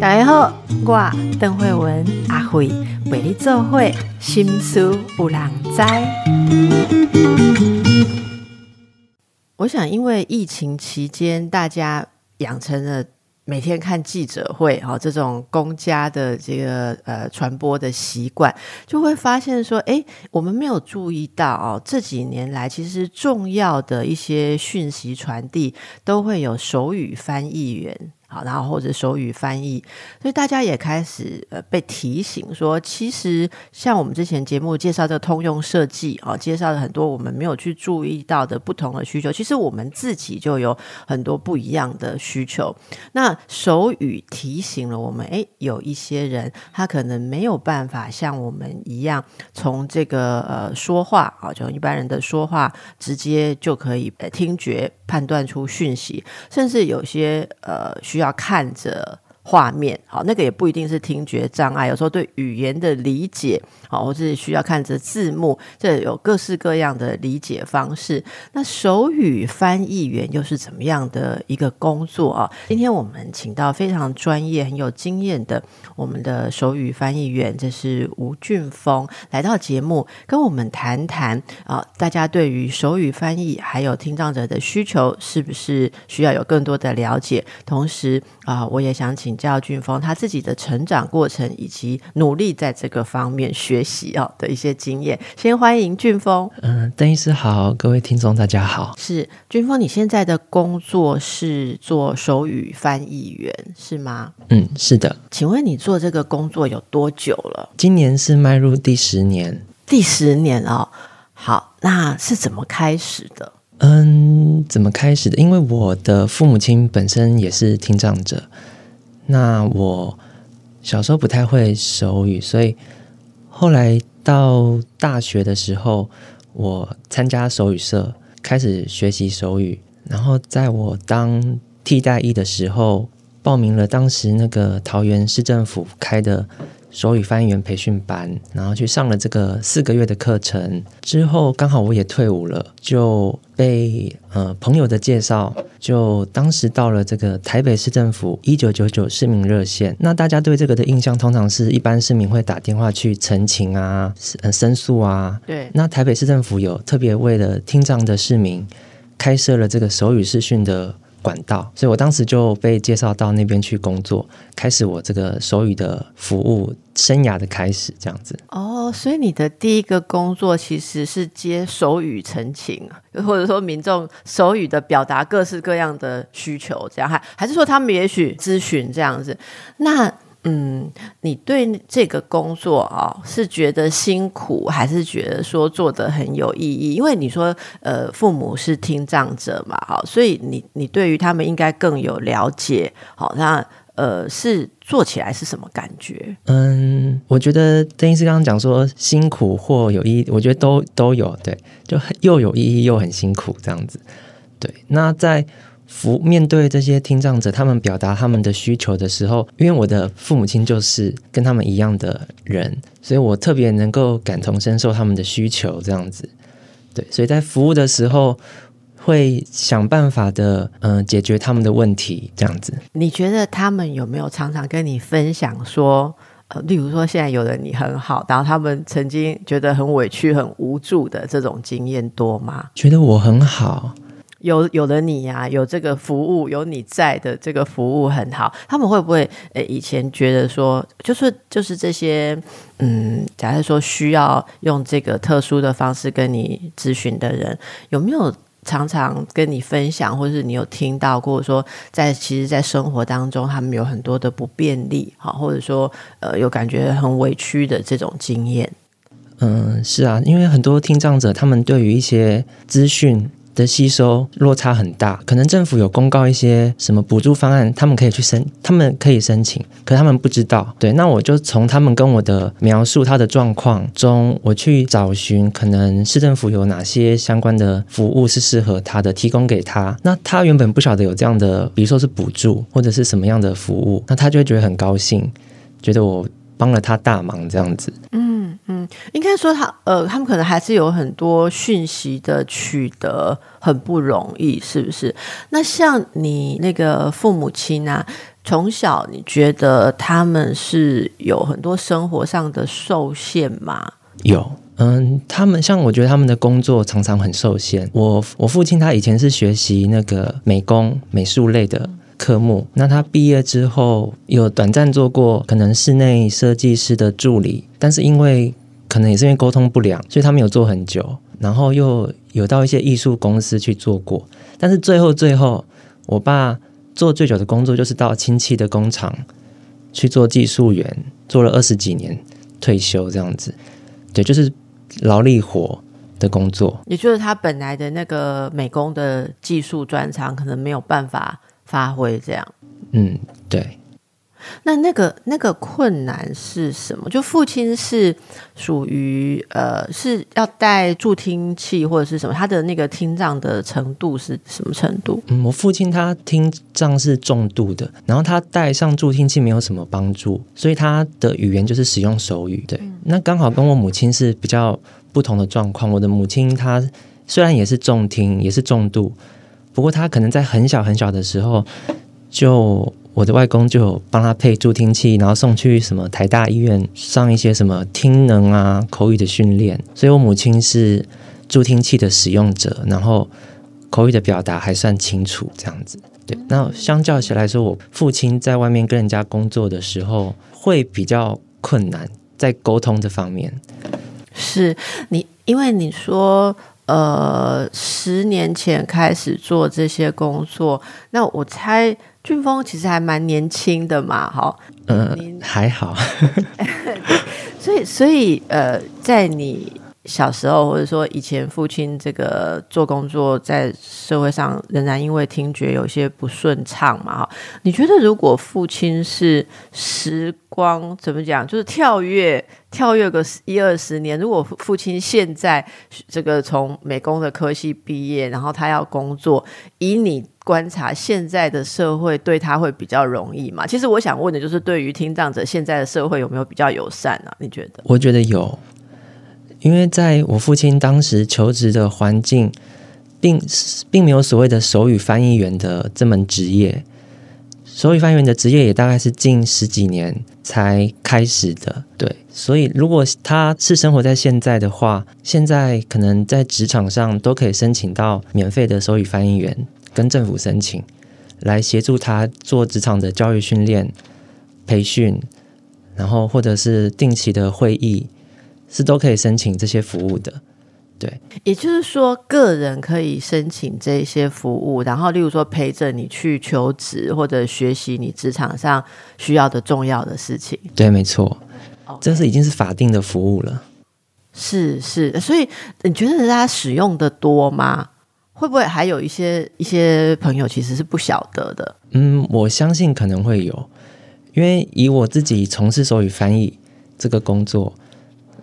大家好，我邓慧文阿慧为你做会心思有人知。我想，因为疫情期间，大家养成了。每天看记者会，哈，这种公家的这个呃传播的习惯，就会发现说，哎，我们没有注意到哦，这几年来其实重要的一些讯息传递都会有手语翻译员。好，然后或者手语翻译，所以大家也开始呃被提醒说，其实像我们之前节目介绍这个通用设计啊，介绍了很多我们没有去注意到的不同的需求，其实我们自己就有很多不一样的需求。那手语提醒了我们，哎，有一些人他可能没有办法像我们一样从这个呃说话啊，就一般人的说话直接就可以听觉判断出讯息，甚至有些呃需要。要看着。画面好，那个也不一定是听觉障碍，有时候对语言的理解好，或是需要看着字幕，这有各式各样的理解方式。那手语翻译员又是怎么样的一个工作啊？今天我们请到非常专业、很有经验的我们的手语翻译员，这是吴俊峰来到节目，跟我们谈谈啊，大家对于手语翻译还有听障者的需求，是不是需要有更多的了解？同时啊，我也想请。教俊峰他自己的成长过程，以及努力在这个方面学习哦的一些经验。先欢迎俊峰。嗯，邓医师好，各位听众大家好。是俊峰，你现在的工作是做手语翻译员是吗？嗯，是的。请问你做这个工作有多久了？今年是迈入第十年。第十年哦，好，那是怎么开始的？嗯，怎么开始的？因为我的父母亲本身也是听障者。那我小时候不太会手语，所以后来到大学的时候，我参加手语社，开始学习手语。然后在我当替代役的时候，报名了当时那个桃园市政府开的。手语翻译员培训班，然后去上了这个四个月的课程之后，刚好我也退伍了，就被呃朋友的介绍，就当时到了这个台北市政府一九九九市民热线。那大家对这个的印象，通常是一般市民会打电话去陈情啊、申诉啊。对。那台北市政府有特别为了听障的市民，开设了这个手语视讯的。管道，所以我当时就被介绍到那边去工作，开始我这个手语的服务生涯的开始，这样子。哦，所以你的第一个工作其实是接手语陈情，或者说民众手语的表达各式各样的需求，这样还还是说他们也许咨询这样子？那。嗯，你对这个工作啊，是觉得辛苦，还是觉得说做的很有意义？因为你说，呃，父母是听障者嘛，好，所以你你对于他们应该更有了解。好，那呃，是做起来是什么感觉？嗯，我觉得邓医师刚刚讲说辛苦或有意义，我觉得都都有，对，就又有意义又很辛苦这样子。对，那在。服面对这些听障者，他们表达他们的需求的时候，因为我的父母亲就是跟他们一样的人，所以我特别能够感同身受他们的需求，这样子。对，所以在服务的时候会想办法的，嗯，解决他们的问题，这样子。你觉得他们有没有常常跟你分享说，呃，例如说现在有的你很好，然后他们曾经觉得很委屈、很无助的这种经验多吗？觉得我很好。有有了你呀，有这个服务，有你在的这个服务很好。他们会不会呃以前觉得说，就是就是这些嗯，假设说需要用这个特殊的方式跟你咨询的人，有没有常常跟你分享，或是你有听到过说，在其实，在生活当中，他们有很多的不便利，好，或者说呃有感觉很委屈的这种经验？嗯，是啊，因为很多听障者，他们对于一些资讯。的吸收落差很大，可能政府有公告一些什么补助方案，他们可以去申，他们可以申请，可他们不知道。对，那我就从他们跟我的描述他的状况中，我去找寻可能市政府有哪些相关的服务是适合他的，提供给他。那他原本不晓得有这样的，比如说是补助或者是什么样的服务，那他就会觉得很高兴，觉得我帮了他大忙这样子。嗯。嗯，应该说他呃，他们可能还是有很多讯息的取得很不容易，是不是？那像你那个父母亲啊，从小你觉得他们是有很多生活上的受限吗？有，嗯，他们像我觉得他们的工作常常很受限。我我父亲他以前是学习那个美工、美术类的科目，那他毕业之后有短暂做过可能室内设计师的助理，但是因为可能也是因为沟通不良，所以他没有做很久。然后又有到一些艺术公司去做过，但是最后最后，我爸做最久的工作就是到亲戚的工厂去做技术员，做了二十几年，退休这样子。对，就是劳力活的工作。也就是他本来的那个美工的技术专长，可能没有办法发挥这样。嗯，对。那那个那个困难是什么？就父亲是属于呃是要带助听器或者是什么？他的那个听障的程度是什么程度？嗯，我父亲他听障是重度的，然后他带上助听器没有什么帮助，所以他的语言就是使用手语。对，那刚好跟我母亲是比较不同的状况。我的母亲她虽然也是重听，也是重度，不过他可能在很小很小的时候就。我的外公就有帮他配助听器，然后送去什么台大医院上一些什么听能啊、口语的训练。所以我母亲是助听器的使用者，然后口语的表达还算清楚，这样子。对，那相较起来说，我父亲在外面跟人家工作的时候会比较困难，在沟通这方面。是你，因为你说。呃，十年前开始做这些工作，那我猜俊峰其实还蛮年轻的嘛，哈，呃，还好，所以，所以，呃，在你。小时候，或者说以前，父亲这个做工作，在社会上仍然因为听觉有些不顺畅嘛？哈，你觉得如果父亲是时光怎么讲，就是跳跃跳跃个一二十年，如果父亲现在这个从美工的科系毕业，然后他要工作，以你观察现在的社会对他会比较容易吗？其实我想问的就是，对于听障者，现在的社会有没有比较友善啊？你觉得？我觉得有。因为在我父亲当时求职的环境，并并没有所谓的手语翻译员的这门职业，手语翻译员的职业也大概是近十几年才开始的。对，所以如果他是生活在现在的话，现在可能在职场上都可以申请到免费的手语翻译员，跟政府申请，来协助他做职场的教育训练、培训，然后或者是定期的会议。是都可以申请这些服务的，对。也就是说，个人可以申请这些服务，然后例如说陪着你去求职或者学习你职场上需要的重要的事情。对，没错，这是已经是法定的服务了。是是，所以你觉得大家使用的多吗？会不会还有一些一些朋友其实是不晓得的？嗯，我相信可能会有，因为以我自己从事手语翻译这个工作。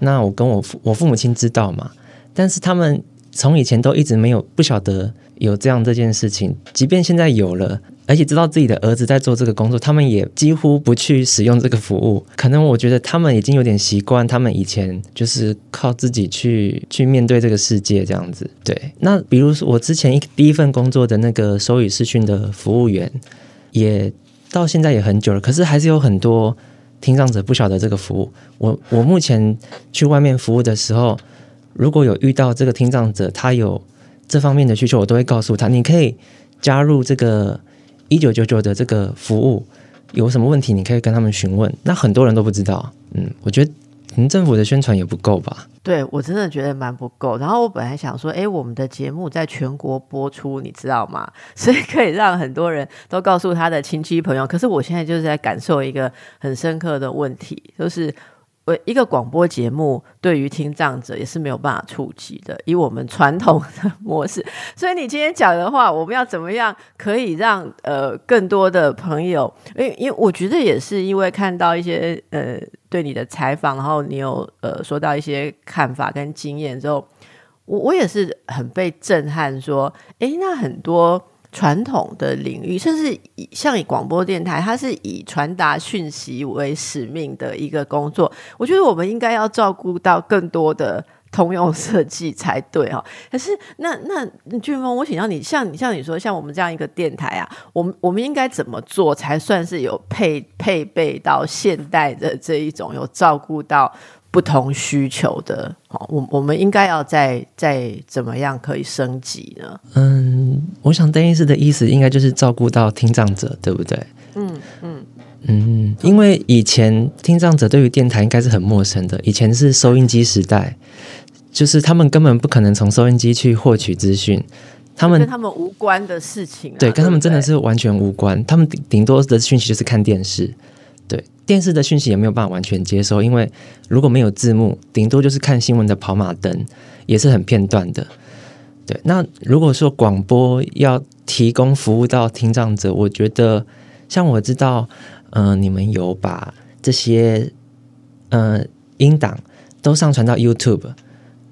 那我跟我父我父母亲知道嘛，但是他们从以前都一直没有不晓得有这样这件事情，即便现在有了，而且知道自己的儿子在做这个工作，他们也几乎不去使用这个服务。可能我觉得他们已经有点习惯，他们以前就是靠自己去去面对这个世界这样子。对，那比如说我之前一第一份工作的那个手语视讯的服务员，也到现在也很久了，可是还是有很多。听障者不晓得这个服务，我我目前去外面服务的时候，如果有遇到这个听障者，他有这方面的需求，我都会告诉他，你可以加入这个一九九九的这个服务，有什么问题你可以跟他们询问。那很多人都不知道，嗯，我觉得。您政府的宣传也不够吧？对我真的觉得蛮不够。然后我本来想说，哎，我们的节目在全国播出，你知道吗？所以可以让很多人都告诉他的亲戚朋友。可是我现在就是在感受一个很深刻的问题，就是。一个广播节目对于听障者也是没有办法触及的，以我们传统的 模式。所以你今天讲的话，我们要怎么样可以让呃更多的朋友？因为因为我觉得也是因为看到一些呃对你的采访，然后你有呃说到一些看法跟经验之后，我我也是很被震撼，说哎，那很多传统的领域，甚至以像以广播电台，它是以传达讯息为使命的一个工作。我觉得我们应该要照顾到更多的通用设计才对哈。可是那那俊峰，我请教你，像你像你说，像我们这样一个电台啊，我们我们应该怎么做才算是有配配备到现代的这一种有照顾到？不同需求的，好，我我们应该要再再怎么样可以升级呢？嗯，我想邓医师的意思应该就是照顾到听障者，对不对？嗯嗯嗯，因为以前听障者对于电台应该是很陌生的，以前是收音机时代，就是他们根本不可能从收音机去获取资讯，他们跟他们无关的事情，对，跟他们真的是是完全无关，他们顶顶多的讯息就是看电视。电视的讯息也没有办法完全接收，因为如果没有字幕，顶多就是看新闻的跑马灯，也是很片段的。对，那如果说广播要提供服务到听障者，我觉得像我知道，嗯，你们有把这些呃音档都上传到 YouTube，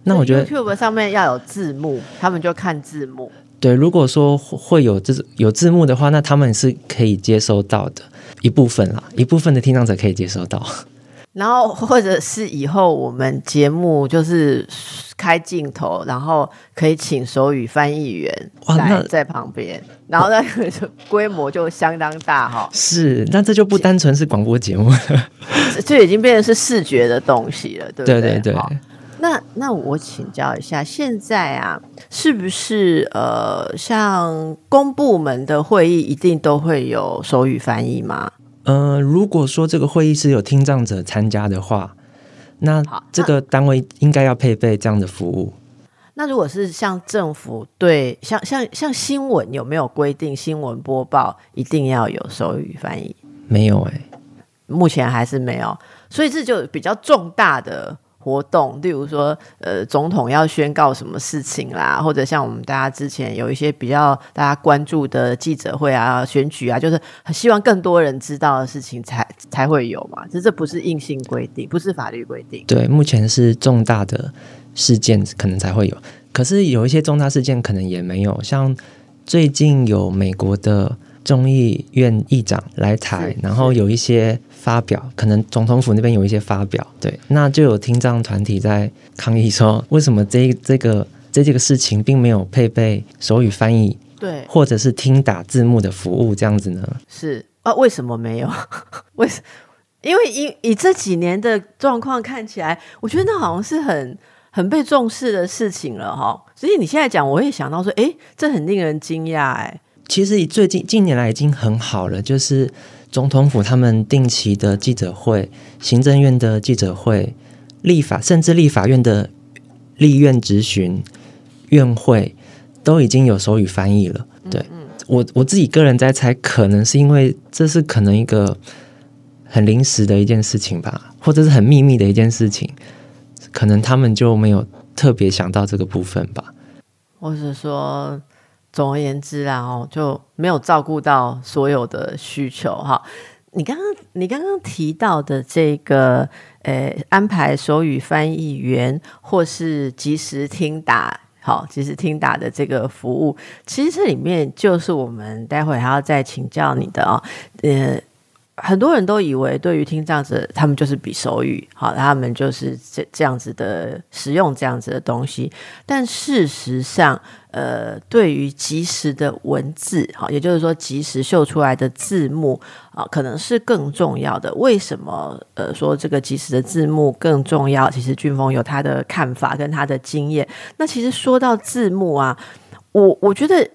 那我觉得 YouTube 上面要有字幕，他们就看字幕。对，如果说会有这有字幕的话，那他们是可以接收到的。一部分啦，一部分的听障者可以接收到。然后，或者是以后我们节目就是开镜头，然后可以请手语翻译员在在旁边，然后那个规模就相当大哈。是，那这就不单纯是广播节目了，这已经变成是视觉的东西了，对不对？对对对。那那我请教一下，现在啊，是不是呃，像公部门的会议一定都会有手语翻译吗？呃，如果说这个会议是有听障者参加的话，那这个单位应该要配备这样的服务。那如果是像政府对像像像新闻有没有规定新闻播报一定要有手语翻译？没有哎，目前还是没有，所以这就比较重大的。活动，例如说，呃，总统要宣告什么事情啦，或者像我们大家之前有一些比较大家关注的记者会啊、选举啊，就是希望更多人知道的事情才才会有嘛。这这不是硬性规定，不是法律规定。对，目前是重大的事件可能才会有，可是有一些重大事件可能也没有。像最近有美国的众议院议长来台，然后有一些。发表可能总统府那边有一些发表，对，那就有听障团体在抗议说，为什么这这个这几个事情并没有配备手语翻译，对，或者是听打字幕的服务这样子呢？是啊，为什么没有？为什？因为以以这几年的状况看起来，我觉得那好像是很很被重视的事情了哈。所以你现在讲，我也想到说，哎，这很令人惊讶哎。其实最近近年来已经很好了，就是。总统府他们定期的记者会、行政院的记者会、立法甚至立法院的立院质询院会，都已经有手语翻译了。对我我自己个人在猜，可能是因为这是可能一个很临时的一件事情吧，或者是很秘密的一件事情，可能他们就没有特别想到这个部分吧，或者说。总而言之啊，哦，就没有照顾到所有的需求哈。你刚刚你刚刚提到的这个，呃，安排手语翻译员或是即时听打，好，即时听打的这个服务，其实这里面就是我们待会还要再请教你的哦，呃。很多人都以为，对于听障者，他们就是比手语，好，他们就是这这样子的使用这样子的东西。但事实上，呃，对于即时的文字，哈，也就是说即时秀出来的字幕啊，可能是更重要的。为什么？呃，说这个即时的字幕更重要？其实俊峰有他的看法跟他的经验。那其实说到字幕啊，我我觉得。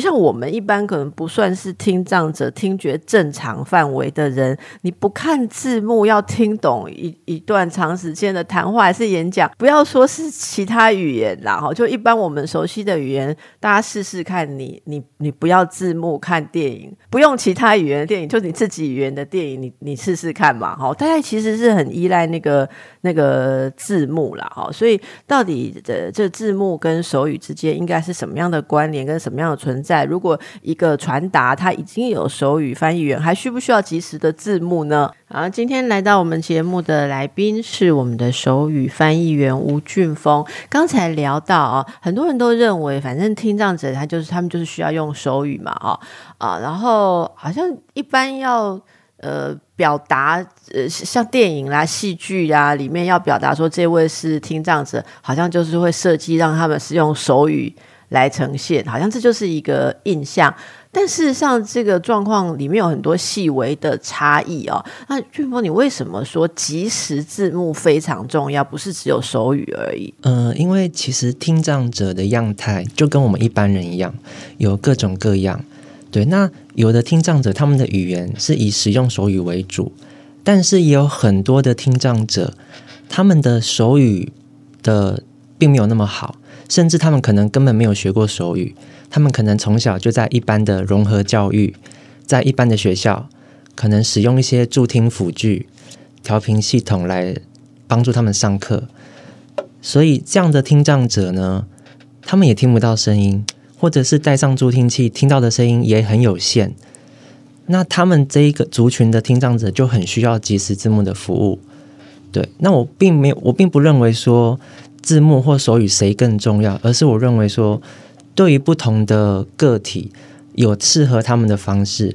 像我们一般可能不算是听障者，听觉正常范围的人，你不看字幕要听懂一一段长时间的谈话还是演讲，不要说是其他语言啦，哈，就一般我们熟悉的语言，大家试试看，你你你不要字幕看电影，不用其他语言的电影，就你自己语言的电影，你你试试看嘛，哈，大家其实是很依赖那个那个字幕啦，哈，所以到底的这字幕跟手语之间应该是什么样的关联跟什么样的存？在，如果一个传达它已经有手语翻译员，还需不需要及时的字幕呢？好，今天来到我们节目的来宾是我们的手语翻译员吴俊峰。刚才聊到啊，很多人都认为，反正听障者他就是他们就是需要用手语嘛，啊啊，然后好像一般要。呃，表达呃，像电影啦、戏剧啊，里面要表达说这位是听障者，好像就是会设计让他们是用手语来呈现，好像这就是一个印象。但事实上，这个状况里面有很多细微的差异哦。那俊峰，你为什么说即时字幕非常重要，不是只有手语而已？呃，因为其实听障者的样态就跟我们一般人一样，有各种各样。对，那有的听障者他们的语言是以使用手语为主，但是也有很多的听障者，他们的手语的并没有那么好，甚至他们可能根本没有学过手语，他们可能从小就在一般的融合教育，在一般的学校，可能使用一些助听辅具、调频系统来帮助他们上课，所以这样的听障者呢，他们也听不到声音。或者是戴上助听器，听到的声音也很有限。那他们这一个族群的听障者就很需要即时字幕的服务。对，那我并没有，我并不认为说字幕或手语谁更重要，而是我认为说，对于不同的个体有适合他们的方式。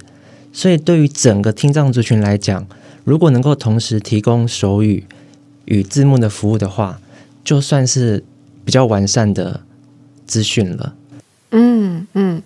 所以，对于整个听障族群来讲，如果能够同时提供手语与字幕的服务的话，就算是比较完善的资讯了。嗯嗯，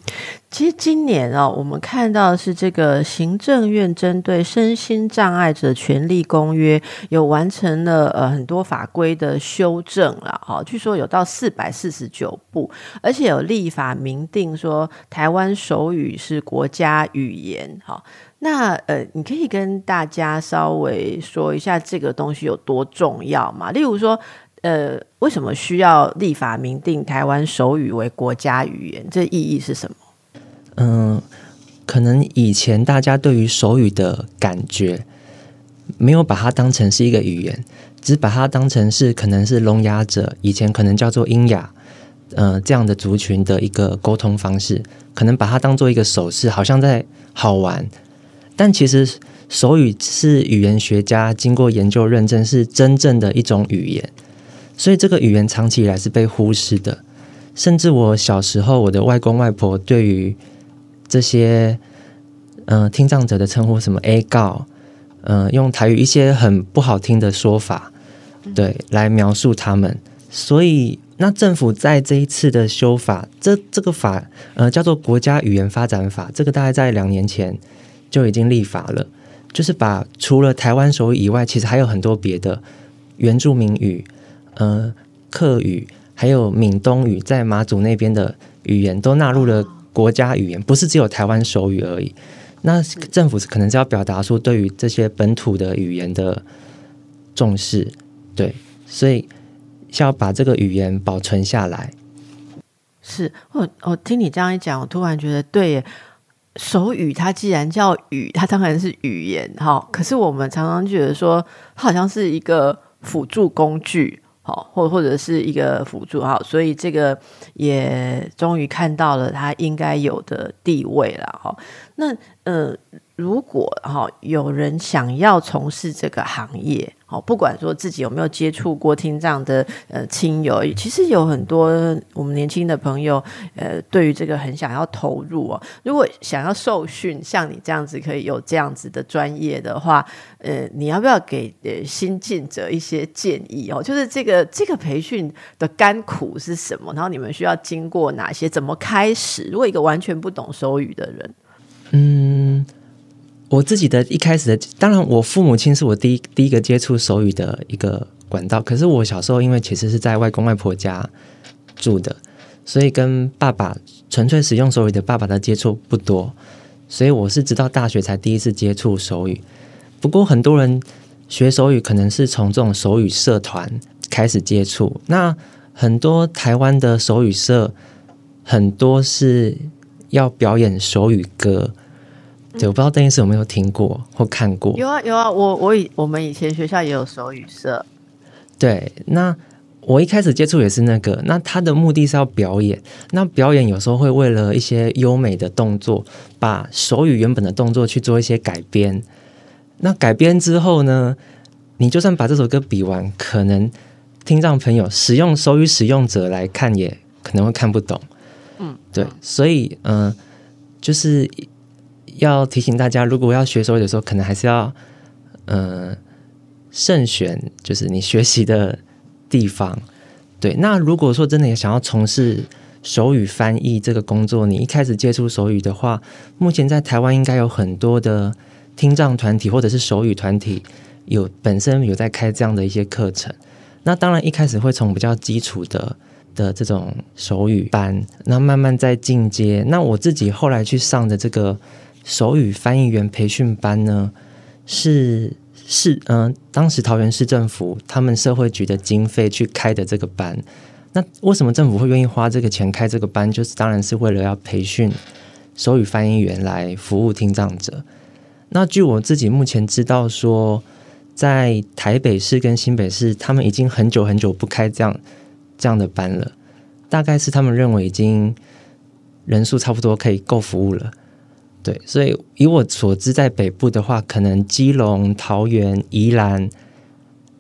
其实今年啊，我们看到是这个行政院针对身心障碍者权利公约有完成了呃很多法规的修正了哈，据说有到四百四十九部，而且有立法明定说台湾手语是国家语言哈。那呃，你可以跟大家稍微说一下这个东西有多重要嘛？例如说。呃，为什么需要立法明定台湾手语为国家语言？这意义是什么？嗯，可能以前大家对于手语的感觉，没有把它当成是一个语言，只把它当成是可能是聋哑者以前可能叫做音哑，呃，这样的族群的一个沟通方式，可能把它当做一个手势，好像在好玩。但其实手语是语言学家经过研究认证，是真正的一种语言。所以这个语言长期以来是被忽视的，甚至我小时候，我的外公外婆对于这些嗯听障者的称呼，什么 A 告，嗯，用台语一些很不好听的说法，对，来描述他们。所以那政府在这一次的修法，这这个法呃叫做国家语言发展法，这个大概在两年前就已经立法了，就是把除了台湾手语以外，其实还有很多别的原住民语。呃，客语还有闽东语，在马祖那边的语言都纳入了国家语言，不是只有台湾手语而已。那政府可能是要表达说对于这些本土的语言的重视，对，所以要把这个语言保存下来。是我我听你这样一讲，我突然觉得对耶，手语它既然叫语，它当然是语言哈。可是我们常常觉得说，它好像是一个辅助工具。好，或或者是一个辅助，哈，所以这个也终于看到了他应该有的地位了，哈。那呃，如果哈有人想要从事这个行业。哦，不管说自己有没有接触过听障的呃亲友，其实有很多我们年轻的朋友，呃，对于这个很想要投入哦。如果想要受训，像你这样子可以有这样子的专业的话，呃，你要不要给呃新进者一些建议哦？就是这个这个培训的甘苦是什么？然后你们需要经过哪些？怎么开始？如果一个完全不懂手语的人，嗯。我自己的一开始的，当然我父母亲是我第一第一个接触手语的一个管道。可是我小时候因为其实是在外公外婆家住的，所以跟爸爸纯粹使用手语的爸爸的接触不多，所以我是直到大学才第一次接触手语。不过很多人学手语可能是从这种手语社团开始接触。那很多台湾的手语社很多是要表演手语歌。对，我不知道邓医师有没有听过或看过。有啊有啊，我我以我们以前学校也有手语社。对，那我一开始接触也是那个，那他的目的是要表演，那表演有时候会为了一些优美的动作，把手语原本的动作去做一些改编。那改编之后呢，你就算把这首歌比完，可能听障朋友使用手语使用者来看，也可能会看不懂。嗯，对，所以嗯，就是要提醒大家，如果要学手语的时候，可能还是要嗯慎选，就是你学习的。地方，对。那如果说真的也想要从事手语翻译这个工作，你一开始接触手语的话，目前在台湾应该有很多的听障团体或者是手语团体，有本身有在开这样的一些课程。那当然一开始会从比较基础的的这种手语班，那慢慢再进阶。那我自己后来去上的这个手语翻译员培训班呢，是。是，嗯，当时桃园市政府他们社会局的经费去开的这个班，那为什么政府会愿意花这个钱开这个班？就是当然是为了要培训手语翻译员来服务听障者。那据我自己目前知道，说在台北市跟新北市，他们已经很久很久不开这样这样的班了，大概是他们认为已经人数差不多可以够服务了。对，所以以我所知，在北部的话，可能基隆、桃园、宜兰，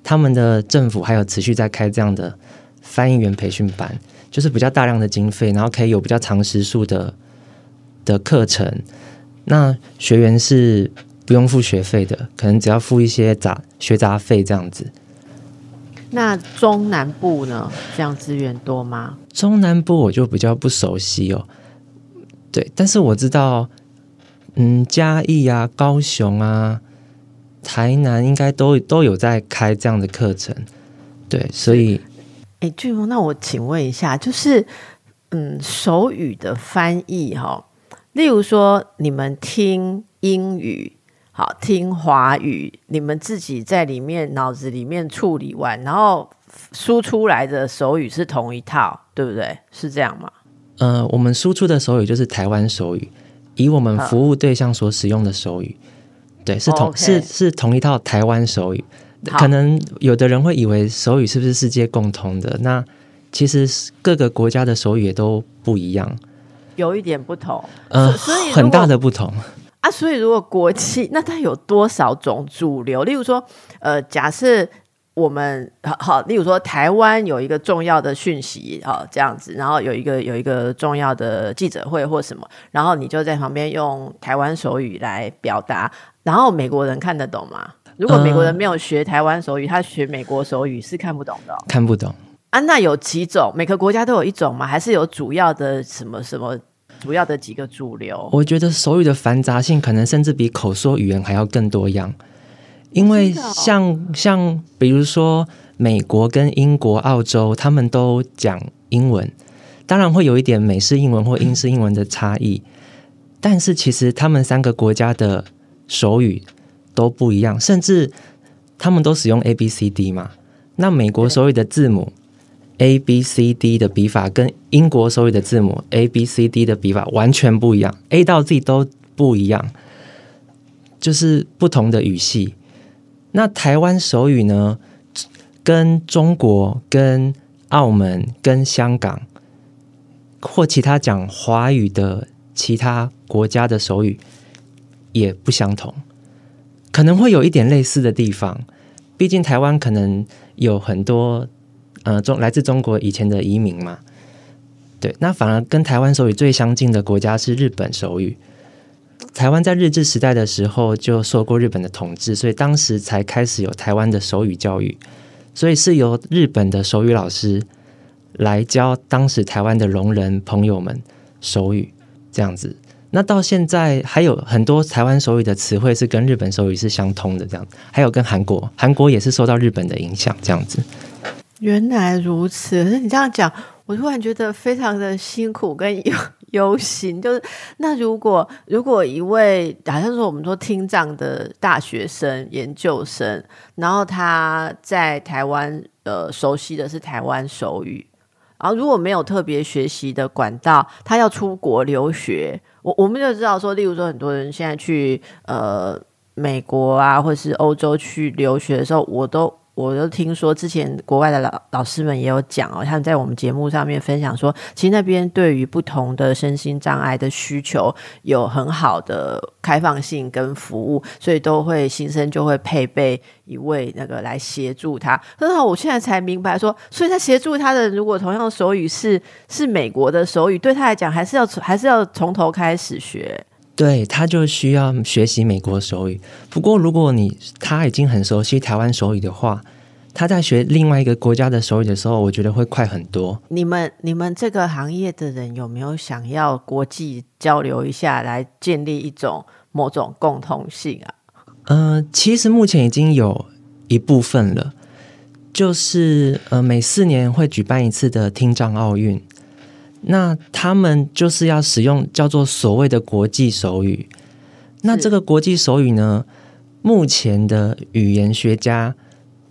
他们的政府还有持续在开这样的翻译员培训班，就是比较大量的经费，然后可以有比较长时数的的课程。那学员是不用付学费的，可能只要付一些杂学杂费这样子。那中南部呢？这样资源多吗？中南部我就比较不熟悉哦。对，但是我知道。嗯，嘉义啊、高雄啊、台南应该都都有在开这样的课程，对，所以，哎，俊峰，那我请问一下，就是嗯，手语的翻译哈，例如说你们听英语，好听华语，你们自己在里面脑子里面处理完，然后输出来的手语是同一套，对不对？是这样吗？呃，我们输出的手语就是台湾手语。以我们服务对象所使用的手语，对，是同是是同一套台湾手语。可能有的人会以为手语是不是世界共同的？那其实各个国家的手语也都不一样，有一点不同。呃，所以很大的不同啊。所以如果国际，那它有多少种主流？例如说，呃，假设。我们好，例如说台湾有一个重要的讯息，好这样子，然后有一个有一个重要的记者会或什么，然后你就在旁边用台湾手语来表达，然后美国人看得懂吗？如果美国人没有学台湾手语，他学美国手语是看不懂的，看不懂啊？那有几种？每个国家都有一种吗？还是有主要的什么什么主要的几个主流？我觉得手语的繁杂性可能甚至比口说语言还要更多样。因为像像比如说美国跟英国、澳洲，他们都讲英文，当然会有一点美式英文或英式英文的差异，但是其实他们三个国家的手语都不一样，甚至他们都使用 A B C D 嘛。那美国手语的字母 A B C D 的笔法跟英国手语的字母 A B C D 的笔法完全不一样，A 到 Z 都不一样，就是不同的语系。那台湾手语呢，跟中国、跟澳门、跟香港或其他讲华语的其他国家的手语也不相同，可能会有一点类似的地方。毕竟台湾可能有很多呃中来自中国以前的移民嘛，对。那反而跟台湾手语最相近的国家是日本手语。台湾在日治时代的时候就受过日本的统治，所以当时才开始有台湾的手语教育，所以是由日本的手语老师来教当时台湾的聋人朋友们手语，这样子。那到现在还有很多台湾手语的词汇是跟日本手语是相通的，这样。还有跟韩国，韩国也是受到日本的影响，这样子。原来如此，可 是你这样讲，我突然觉得非常的辛苦跟有。游行就是那如果如果一位好像说我们说听障的大学生研究生，然后他在台湾呃熟悉的是台湾手语，然后如果没有特别学习的管道，他要出国留学，我我们就知道说，例如说很多人现在去呃美国啊或是欧洲去留学的时候，我都我都听说之前国外的老老师们也有讲哦，他们在我们节目上面分享说，其实那边对于不同的身心障碍的需求有很好的开放性跟服务，所以都会新生就会配备一位那个来协助他。很好，我现在才明白说，所以他协助他的如果同样的手语是是美国的手语，对他来讲还是要还是要从头开始学。对，他就需要学习美国手语。不过，如果你他已经很熟悉台湾手语的话，他在学另外一个国家的手语的时候，我觉得会快很多。你们你们这个行业的人有没有想要国际交流一下，来建立一种某种共同性啊？呃，其实目前已经有一部分了，就是呃，每四年会举办一次的听障奥运。那他们就是要使用叫做所谓的国际手语。那这个国际手语呢，目前的语言学家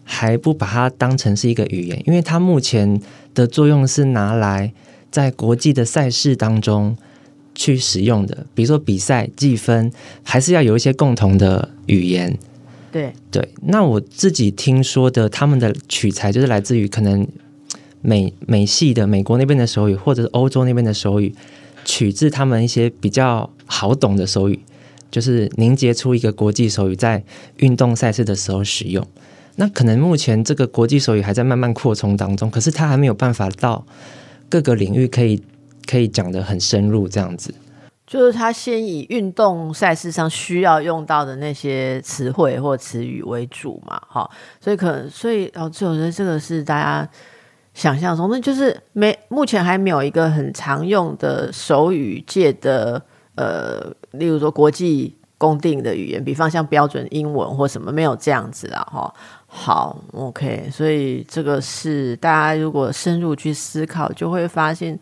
还不把它当成是一个语言，因为它目前的作用是拿来在国际的赛事当中去使用的，比如说比赛计分，还是要有一些共同的语言。对对，那我自己听说的，他们的取材就是来自于可能。美美系的美国那边的手语，或者是欧洲那边的手语，取自他们一些比较好懂的手语，就是凝结出一个国际手语，在运动赛事的时候使用。那可能目前这个国际手语还在慢慢扩充当中，可是它还没有办法到各个领域可以可以讲得很深入这样子。就是他先以运动赛事上需要用到的那些词汇或词语为主嘛，哈，所以可能所以哦，我觉得这个是大家。想象中，那就是没目前还没有一个很常用的手语界的呃，例如说国际公定的语言，比方像标准英文或什么，没有这样子啊，哈。好，OK，所以这个是大家如果深入去思考，就会发现，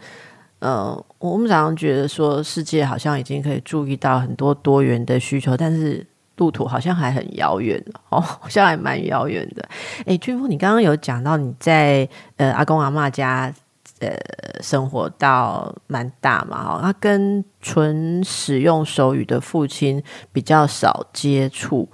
呃，我们常常觉得说世界好像已经可以注意到很多多元的需求，但是。路途好像还很遥远哦，好像还蛮遥远的。哎，俊峰，你刚刚有讲到你在呃阿公阿妈家呃生活到蛮大嘛，哈，他跟纯使用手语的父亲比较少接触。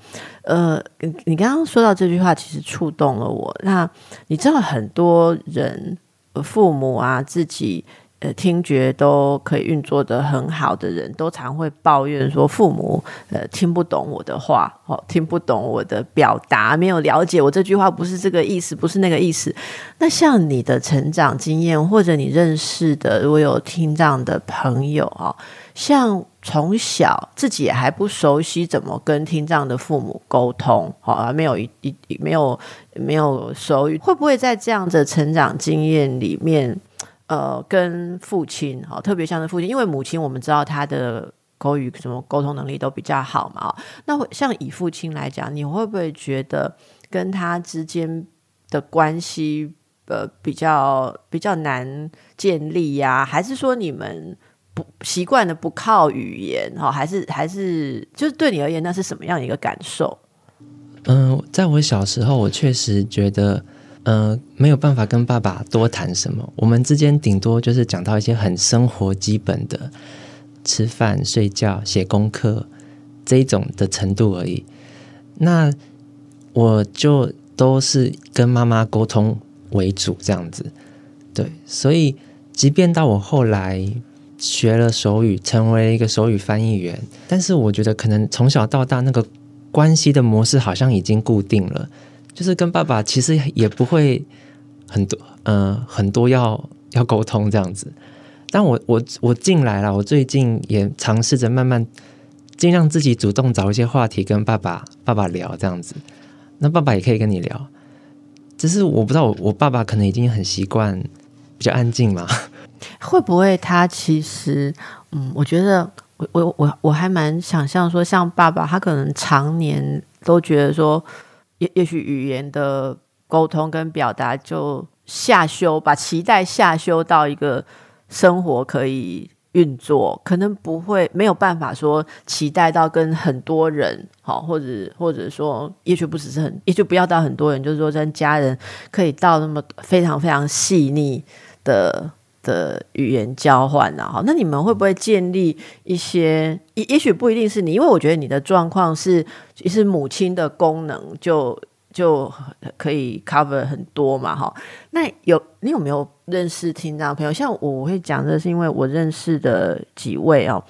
呃，你刚刚说到这句话，其实触动了我。那你知道很多人父母啊自己。呃，听觉都可以运作的很好的人，都常会抱怨说父母呃听不懂我的话，哦，听不懂我的表达，没有了解我这句话不是这个意思，不是那个意思。那像你的成长经验，或者你认识的如果有听障的朋友啊，像从小自己也还不熟悉怎么跟听障的父母沟通，好，没有一一没有没有手语，会不会在这样的成长经验里面？呃，跟父亲哈，特别像是父亲，因为母亲我们知道他的口语什么沟通能力都比较好嘛。那像以父亲来讲，你会不会觉得跟他之间的关系呃比较比较难建立呀？还是说你们不习惯的不靠语言哈？还是还是就是对你而言，那是什么样一个感受？嗯，在我小时候，我确实觉得。呃，没有办法跟爸爸多谈什么，我们之间顶多就是讲到一些很生活基本的，吃饭、睡觉、写功课这一种的程度而已。那我就都是跟妈妈沟通为主，这样子。对，所以即便到我后来学了手语，成为一个手语翻译员，但是我觉得可能从小到大那个关系的模式好像已经固定了。就是跟爸爸其实也不会很多，呃，很多要要沟通这样子。但我我我进来了，我最近也尝试着慢慢尽量自己主动找一些话题跟爸爸爸爸聊这样子。那爸爸也可以跟你聊，只是我不知道我我爸爸可能已经很习惯比较安静嘛。会不会他其实，嗯，我觉得我我我我还蛮想象说，像爸爸他可能常年都觉得说。也也许语言的沟通跟表达就下修，把期待下修到一个生活可以运作，可能不会没有办法说期待到跟很多人好，或者或者说也许不只是很，也许不要到很多人，就是说跟家人可以到那么非常非常细腻的。的语言交换啊，后，那你们会不会建立一些？也也许不一定是你，因为我觉得你的状况是，其实母亲的功能就就可以 cover 很多嘛，哈。那有你有没有认识听障朋友？像我会讲的是，因为我认识的几位哦，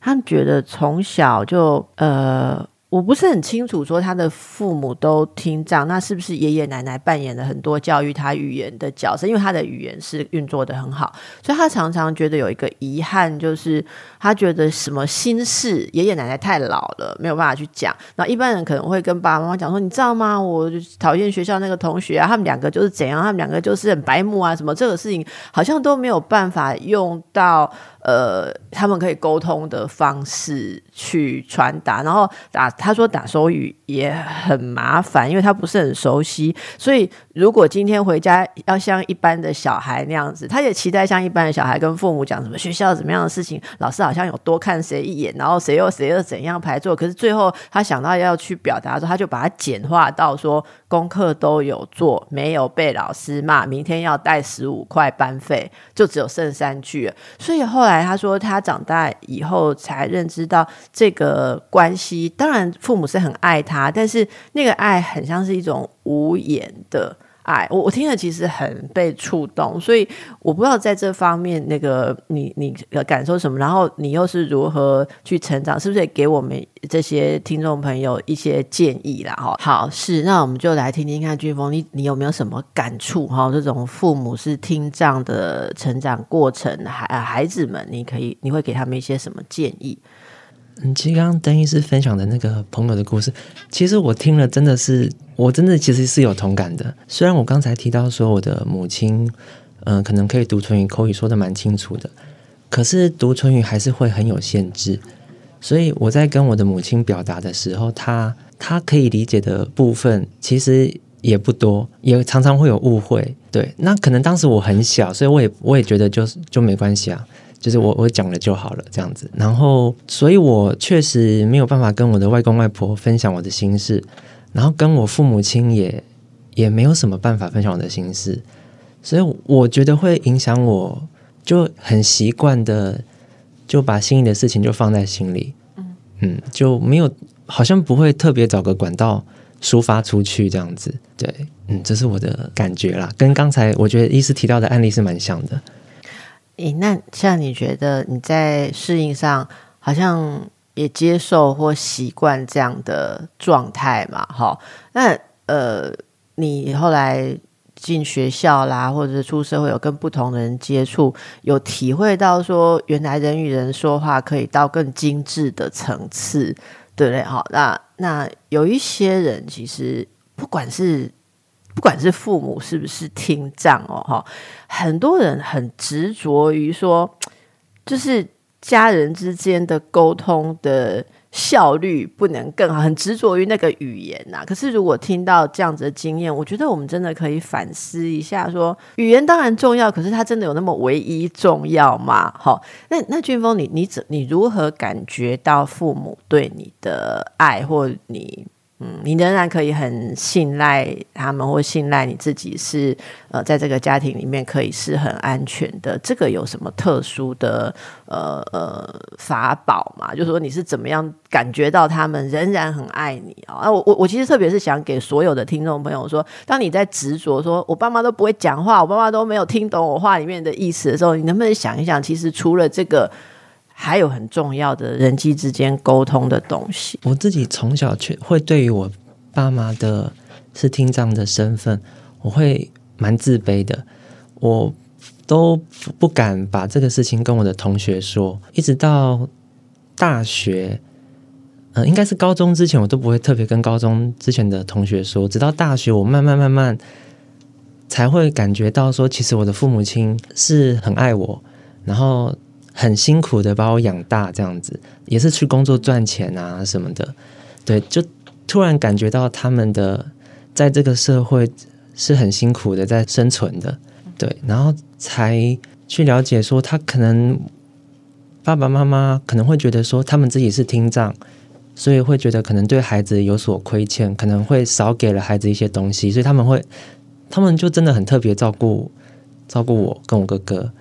他们觉得从小就呃。我不是很清楚，说他的父母都听障，那是不是爷爷奶奶扮演了很多教育他语言的角色？因为他的语言是运作的很好，所以他常常觉得有一个遗憾，就是他觉得什么心事，爷爷奶奶太老了，没有办法去讲。那一般人可能会跟爸爸妈妈讲说：“你知道吗？我讨厌学校那个同学啊，他们两个就是怎样，他们两个就是很白目啊，什么这个事情好像都没有办法用到。”呃，他们可以沟通的方式去传达，然后打他说打手语也很麻烦，因为他不是很熟悉。所以如果今天回家要像一般的小孩那样子，他也期待像一般的小孩跟父母讲什么学校怎么样的事情，老师好像有多看谁一眼，然后谁又谁又怎样排座。可是最后他想到要去表达的时候，他就把它简化到说功课都有做，没有被老师骂，明天要带十五块班费，就只有剩三句。所以后来。他说，他长大以后才认知到这个关系。当然，父母是很爱他，但是那个爱很像是一种无言的爱。我我听了其实很被触动，所以我不知道在这方面，那个你你感受什么，然后你又是如何去成长，是不是也给我们这些听众朋友一些建议啦？哈，好，是，那我们就来听听看，军峰，你你有没有什么感触？哈，这种父母是听障的成长过程，孩孩子们，你可以，你会给他们一些什么建议？嗯，其实刚刚邓医师分享的那个朋友的故事，其实我听了真的是，我真的其实是有同感的。虽然我刚才提到说我的母亲，嗯，可能可以读唇语、口语说的蛮清楚的，可是读唇语还是会很有限制。所以我在跟我的母亲表达的时候，她她可以理解的部分其实也不多，也常常会有误会。对，那可能当时我很小，所以我也我也觉得就是就没关系啊，就是我我讲了就好了这样子。然后，所以我确实没有办法跟我的外公外婆分享我的心事，然后跟我父母亲也也没有什么办法分享我的心事，所以我觉得会影响我，就很习惯的。就把心里的事情就放在心里，嗯嗯，就没有好像不会特别找个管道抒发出去这样子，对，嗯，这是我的感觉啦，跟刚才我觉得医师提到的案例是蛮像的。诶，那像你觉得你在适应上好像也接受或习惯这样的状态嘛？哈，那呃，你后来。进学校啦，或者是出社会有跟不同的人接触，有体会到说，原来人与人说话可以到更精致的层次，对不对？好，那那有一些人其实不管是不管是父母是不是听障哦，哈，很多人很执着于说，就是家人之间的沟通的。效率不能更好，很执着于那个语言呐。可是如果听到这样子的经验，我觉得我们真的可以反思一下：说语言当然重要，可是它真的有那么唯一重要吗？哈，那那俊峰，你你怎你如何感觉到父母对你的爱，或你？嗯，你仍然可以很信赖他们，或信赖你自己是呃，在这个家庭里面可以是很安全的。这个有什么特殊的呃呃法宝吗？就是说你是怎么样感觉到他们仍然很爱你啊？啊，我我我其实特别是想给所有的听众朋友说，当你在执着说我爸妈都不会讲话，我爸妈都没有听懂我话里面的意思的时候，你能不能想一想，其实除了这个。还有很重要的人际之间沟通的东西。我自己从小却会对于我爸妈的是听障的身份，我会蛮自卑的。我都不敢把这个事情跟我的同学说，一直到大学，嗯，应该是高中之前，我都不会特别跟高中之前的同学说。直到大学，我慢慢慢慢才会感觉到说，其实我的父母亲是很爱我，然后。很辛苦的把我养大，这样子也是去工作赚钱啊什么的，对，就突然感觉到他们的在这个社会是很辛苦的在生存的，对，然后才去了解说他可能爸爸妈妈可能会觉得说他们自己是听障，所以会觉得可能对孩子有所亏欠，可能会少给了孩子一些东西，所以他们会他们就真的很特别照顾照顾我跟我哥哥。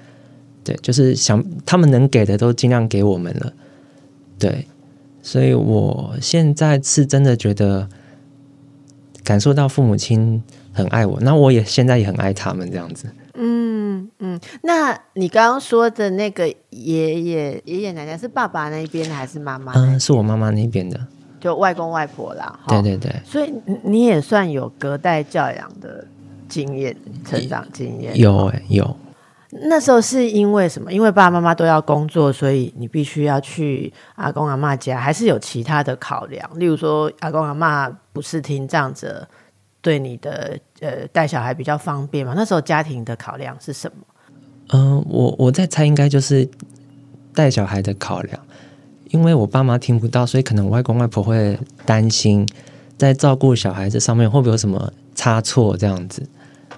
对，就是想他们能给的都尽量给我们了，对，所以我现在是真的觉得感受到父母亲很爱我，那我也现在也很爱他们这样子。嗯嗯，那你刚刚说的那个爷爷爷爷奶奶是爸爸那边的还是妈妈？嗯，是我妈妈那边的，就外公外婆啦。对对对，所以你也算有隔代教养的经验、成长经验。有哎有。那时候是因为什么？因为爸爸妈妈都要工作，所以你必须要去阿公阿妈家，还是有其他的考量？例如说，阿公阿妈不是听障者，对你的呃带小孩比较方便嘛？那时候家庭的考量是什么？嗯，我我在猜，应该就是带小孩的考量，因为我爸妈听不到，所以可能外公外婆会担心在照顾小孩子上面会不会有什么差错这样子。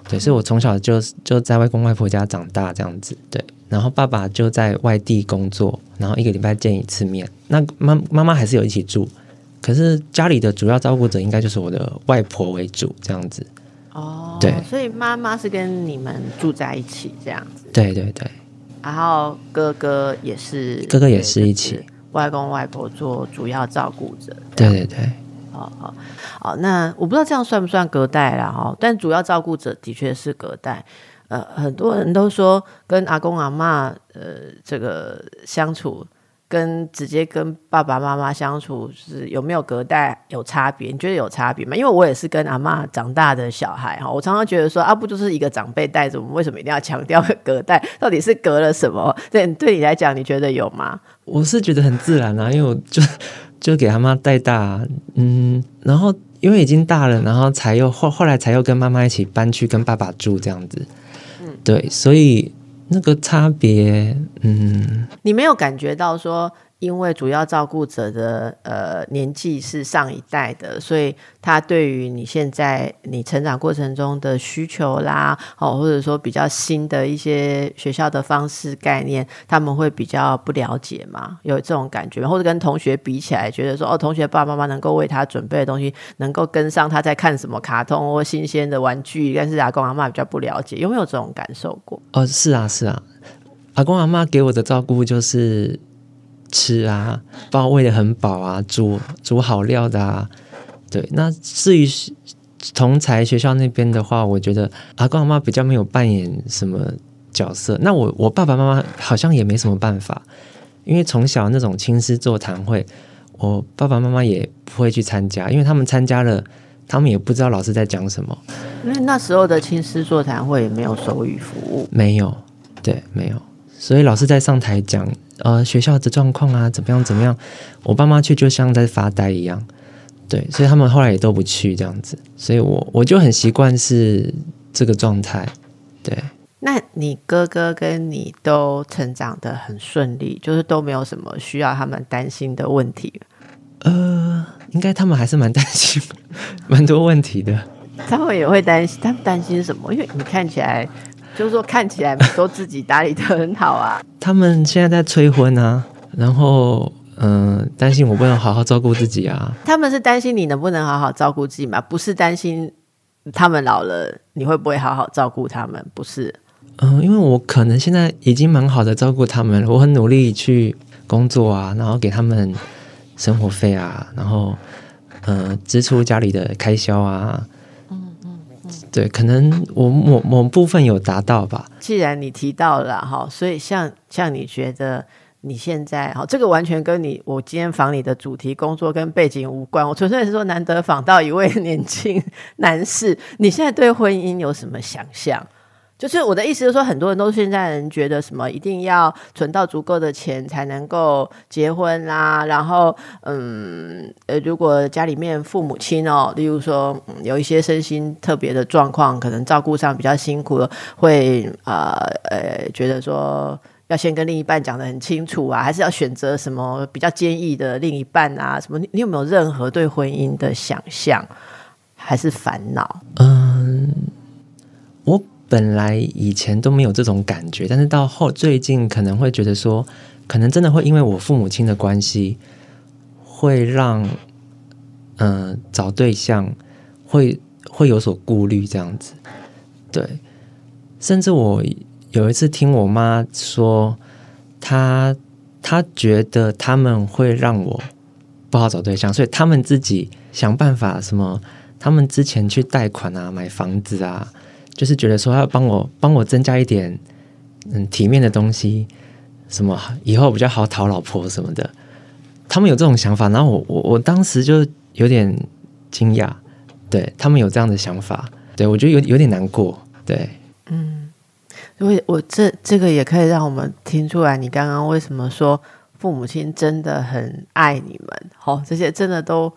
对，所以我从小就就在外公外婆家长大这样子。对，然后爸爸就在外地工作，然后一个礼拜见一次面。那妈妈妈还是有一起住，可是家里的主要照顾者应该就是我的外婆为主这样子。哦，对，所以妈妈是跟你们住在一起这样子。对对对。然后哥哥也是，哥哥也是一起，外公外婆做主要照顾者。对对对。哦哦哦，那我不知道这样算不算隔代啦哈，但主要照顾者的确是隔代。呃，很多人都说跟阿公阿妈呃这个相处，跟直接跟爸爸妈妈相处是有没有隔代有差别？你觉得有差别吗？因为我也是跟阿妈长大的小孩哈，我常常觉得说啊，不就是一个长辈带着我们，为什么一定要强调隔代？到底是隔了什么？对对你来讲，你觉得有吗？我是觉得很自然啊，因为我就。就给他妈带大，嗯，然后因为已经大了，然后才又后后来才又跟妈妈一起搬去跟爸爸住这样子，嗯，对，所以那个差别，嗯，你没有感觉到说。因为主要照顾者的呃年纪是上一代的，所以他对于你现在你成长过程中的需求啦，哦，或者说比较新的一些学校的方式概念，他们会比较不了解嘛？有这种感觉，或者跟同学比起来，觉得说哦，同学爸爸妈妈能够为他准备的东西，能够跟上他在看什么卡通或新鲜的玩具，但是阿公阿妈比较不了解，有没有这种感受过？哦，是啊，是啊，阿公阿妈给我的照顾就是。吃啊，把我喂的很饱啊，煮煮好料的啊，对。那至于同才学校那边的话，我觉得阿公阿妈比较没有扮演什么角色。那我我爸爸妈妈好像也没什么办法，因为从小那种亲师座谈会，我爸爸妈妈也不会去参加，因为他们参加了，他们也不知道老师在讲什么。因为那时候的亲师座谈会也没有手语服务，没有，对，没有。所以老师在上台讲，呃，学校的状况啊，怎么样怎么样？我爸妈去就像在发呆一样，对，所以他们后来也都不去这样子。所以我我就很习惯是这个状态，对。那你哥哥跟你都成长的很顺利，就是都没有什么需要他们担心的问题。呃，应该他们还是蛮担心，蛮多问题的。他们也会担心，他们担心什么？因为你看起来。就是说，看起来都自己打理的很好啊。他们现在在催婚啊，然后嗯，担心我不能好好照顾自己啊。他们是担心你能不能好好照顾自己吗？不是担心他们老了你会不会好好照顾他们？不是。嗯，因为我可能现在已经蛮好的照顾他们了，我很努力去工作啊，然后给他们生活费啊，然后嗯，支出家里的开销啊。对，可能我某某部分有达到吧。既然你提到了哈，所以像像你觉得你现在哈，这个完全跟你我今天访你的主题工作跟背景无关。我纯粹是说，难得访到一位 年轻男士，你现在对婚姻有什么想象？就是我的意思，就是说，很多人都现在人觉得什么一定要存到足够的钱才能够结婚啦，然后嗯呃，如果家里面父母亲哦，例如说有一些身心特别的状况，可能照顾上比较辛苦，会呃呃觉得说要先跟另一半讲的很清楚啊，还是要选择什么比较坚毅的另一半啊？什么？你有没有任何对婚姻的想象还是烦恼？嗯，我。本来以前都没有这种感觉，但是到后最近可能会觉得说，可能真的会因为我父母亲的关系，会让嗯找对象会会有所顾虑这样子。对，甚至我有一次听我妈说，她她觉得他们会让我不好找对象，所以他们自己想办法什么他们之前去贷款啊、买房子啊，就是觉得说要帮我帮我增加一点嗯体面的东西，什么以后比较好讨老婆什么的，他们有这种想法，然后我我我当时就有点惊讶，对他们有这样的想法，对我觉得有有点难过，对，嗯，因为我这这个也可以让我们听出来，你刚刚为什么说父母亲真的很爱你们，好，这些真的都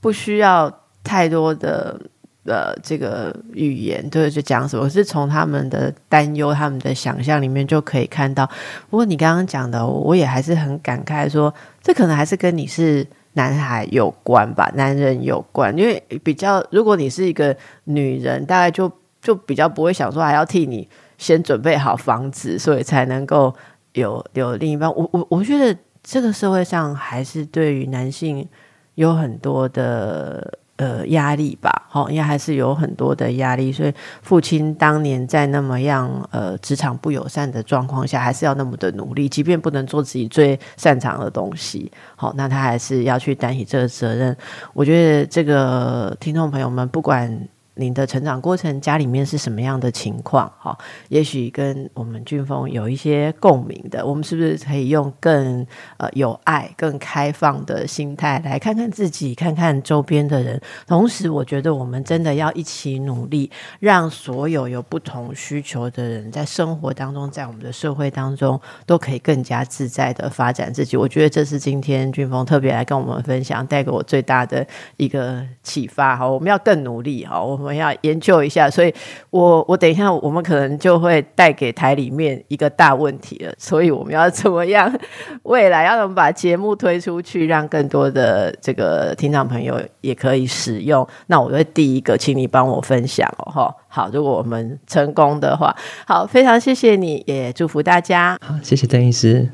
不需要。太多的呃，这个语言对，就讲什么？我是从他们的担忧、他们的想象里面就可以看到。不过你刚刚讲的，我也还是很感慨，说这可能还是跟你是男孩有关吧，男人有关。因为比较，如果你是一个女人，大概就就比较不会想说还要替你先准备好房子，所以才能够有有另一半。我我我觉得这个社会上还是对于男性有很多的。呃，压力吧，好，应该还是有很多的压力，所以父亲当年在那么样呃职场不友善的状况下，还是要那么的努力，即便不能做自己最擅长的东西，好，那他还是要去担起这个责任。我觉得这个听众朋友们，不管。您的成长过程，家里面是什么样的情况？哈，也许跟我们俊峰有一些共鸣的。我们是不是可以用更呃有爱、更开放的心态来看看自己，看看周边的人？同时，我觉得我们真的要一起努力，让所有有不同需求的人在生活当中，在我们的社会当中，都可以更加自在的发展自己。我觉得这是今天俊峰特别来跟我们分享，带给我最大的一个启发。好，我们要更努力。好，我。我我们要研究一下，所以我我等一下，我们可能就会带给台里面一个大问题了。所以我们要怎么样？未来要怎么把节目推出去，让更多的这个听众朋友也可以使用？那我会第一个，请你帮我分享哦，哈。好，如果我们成功的话，好，非常谢谢你，也祝福大家。好，谢谢邓医师。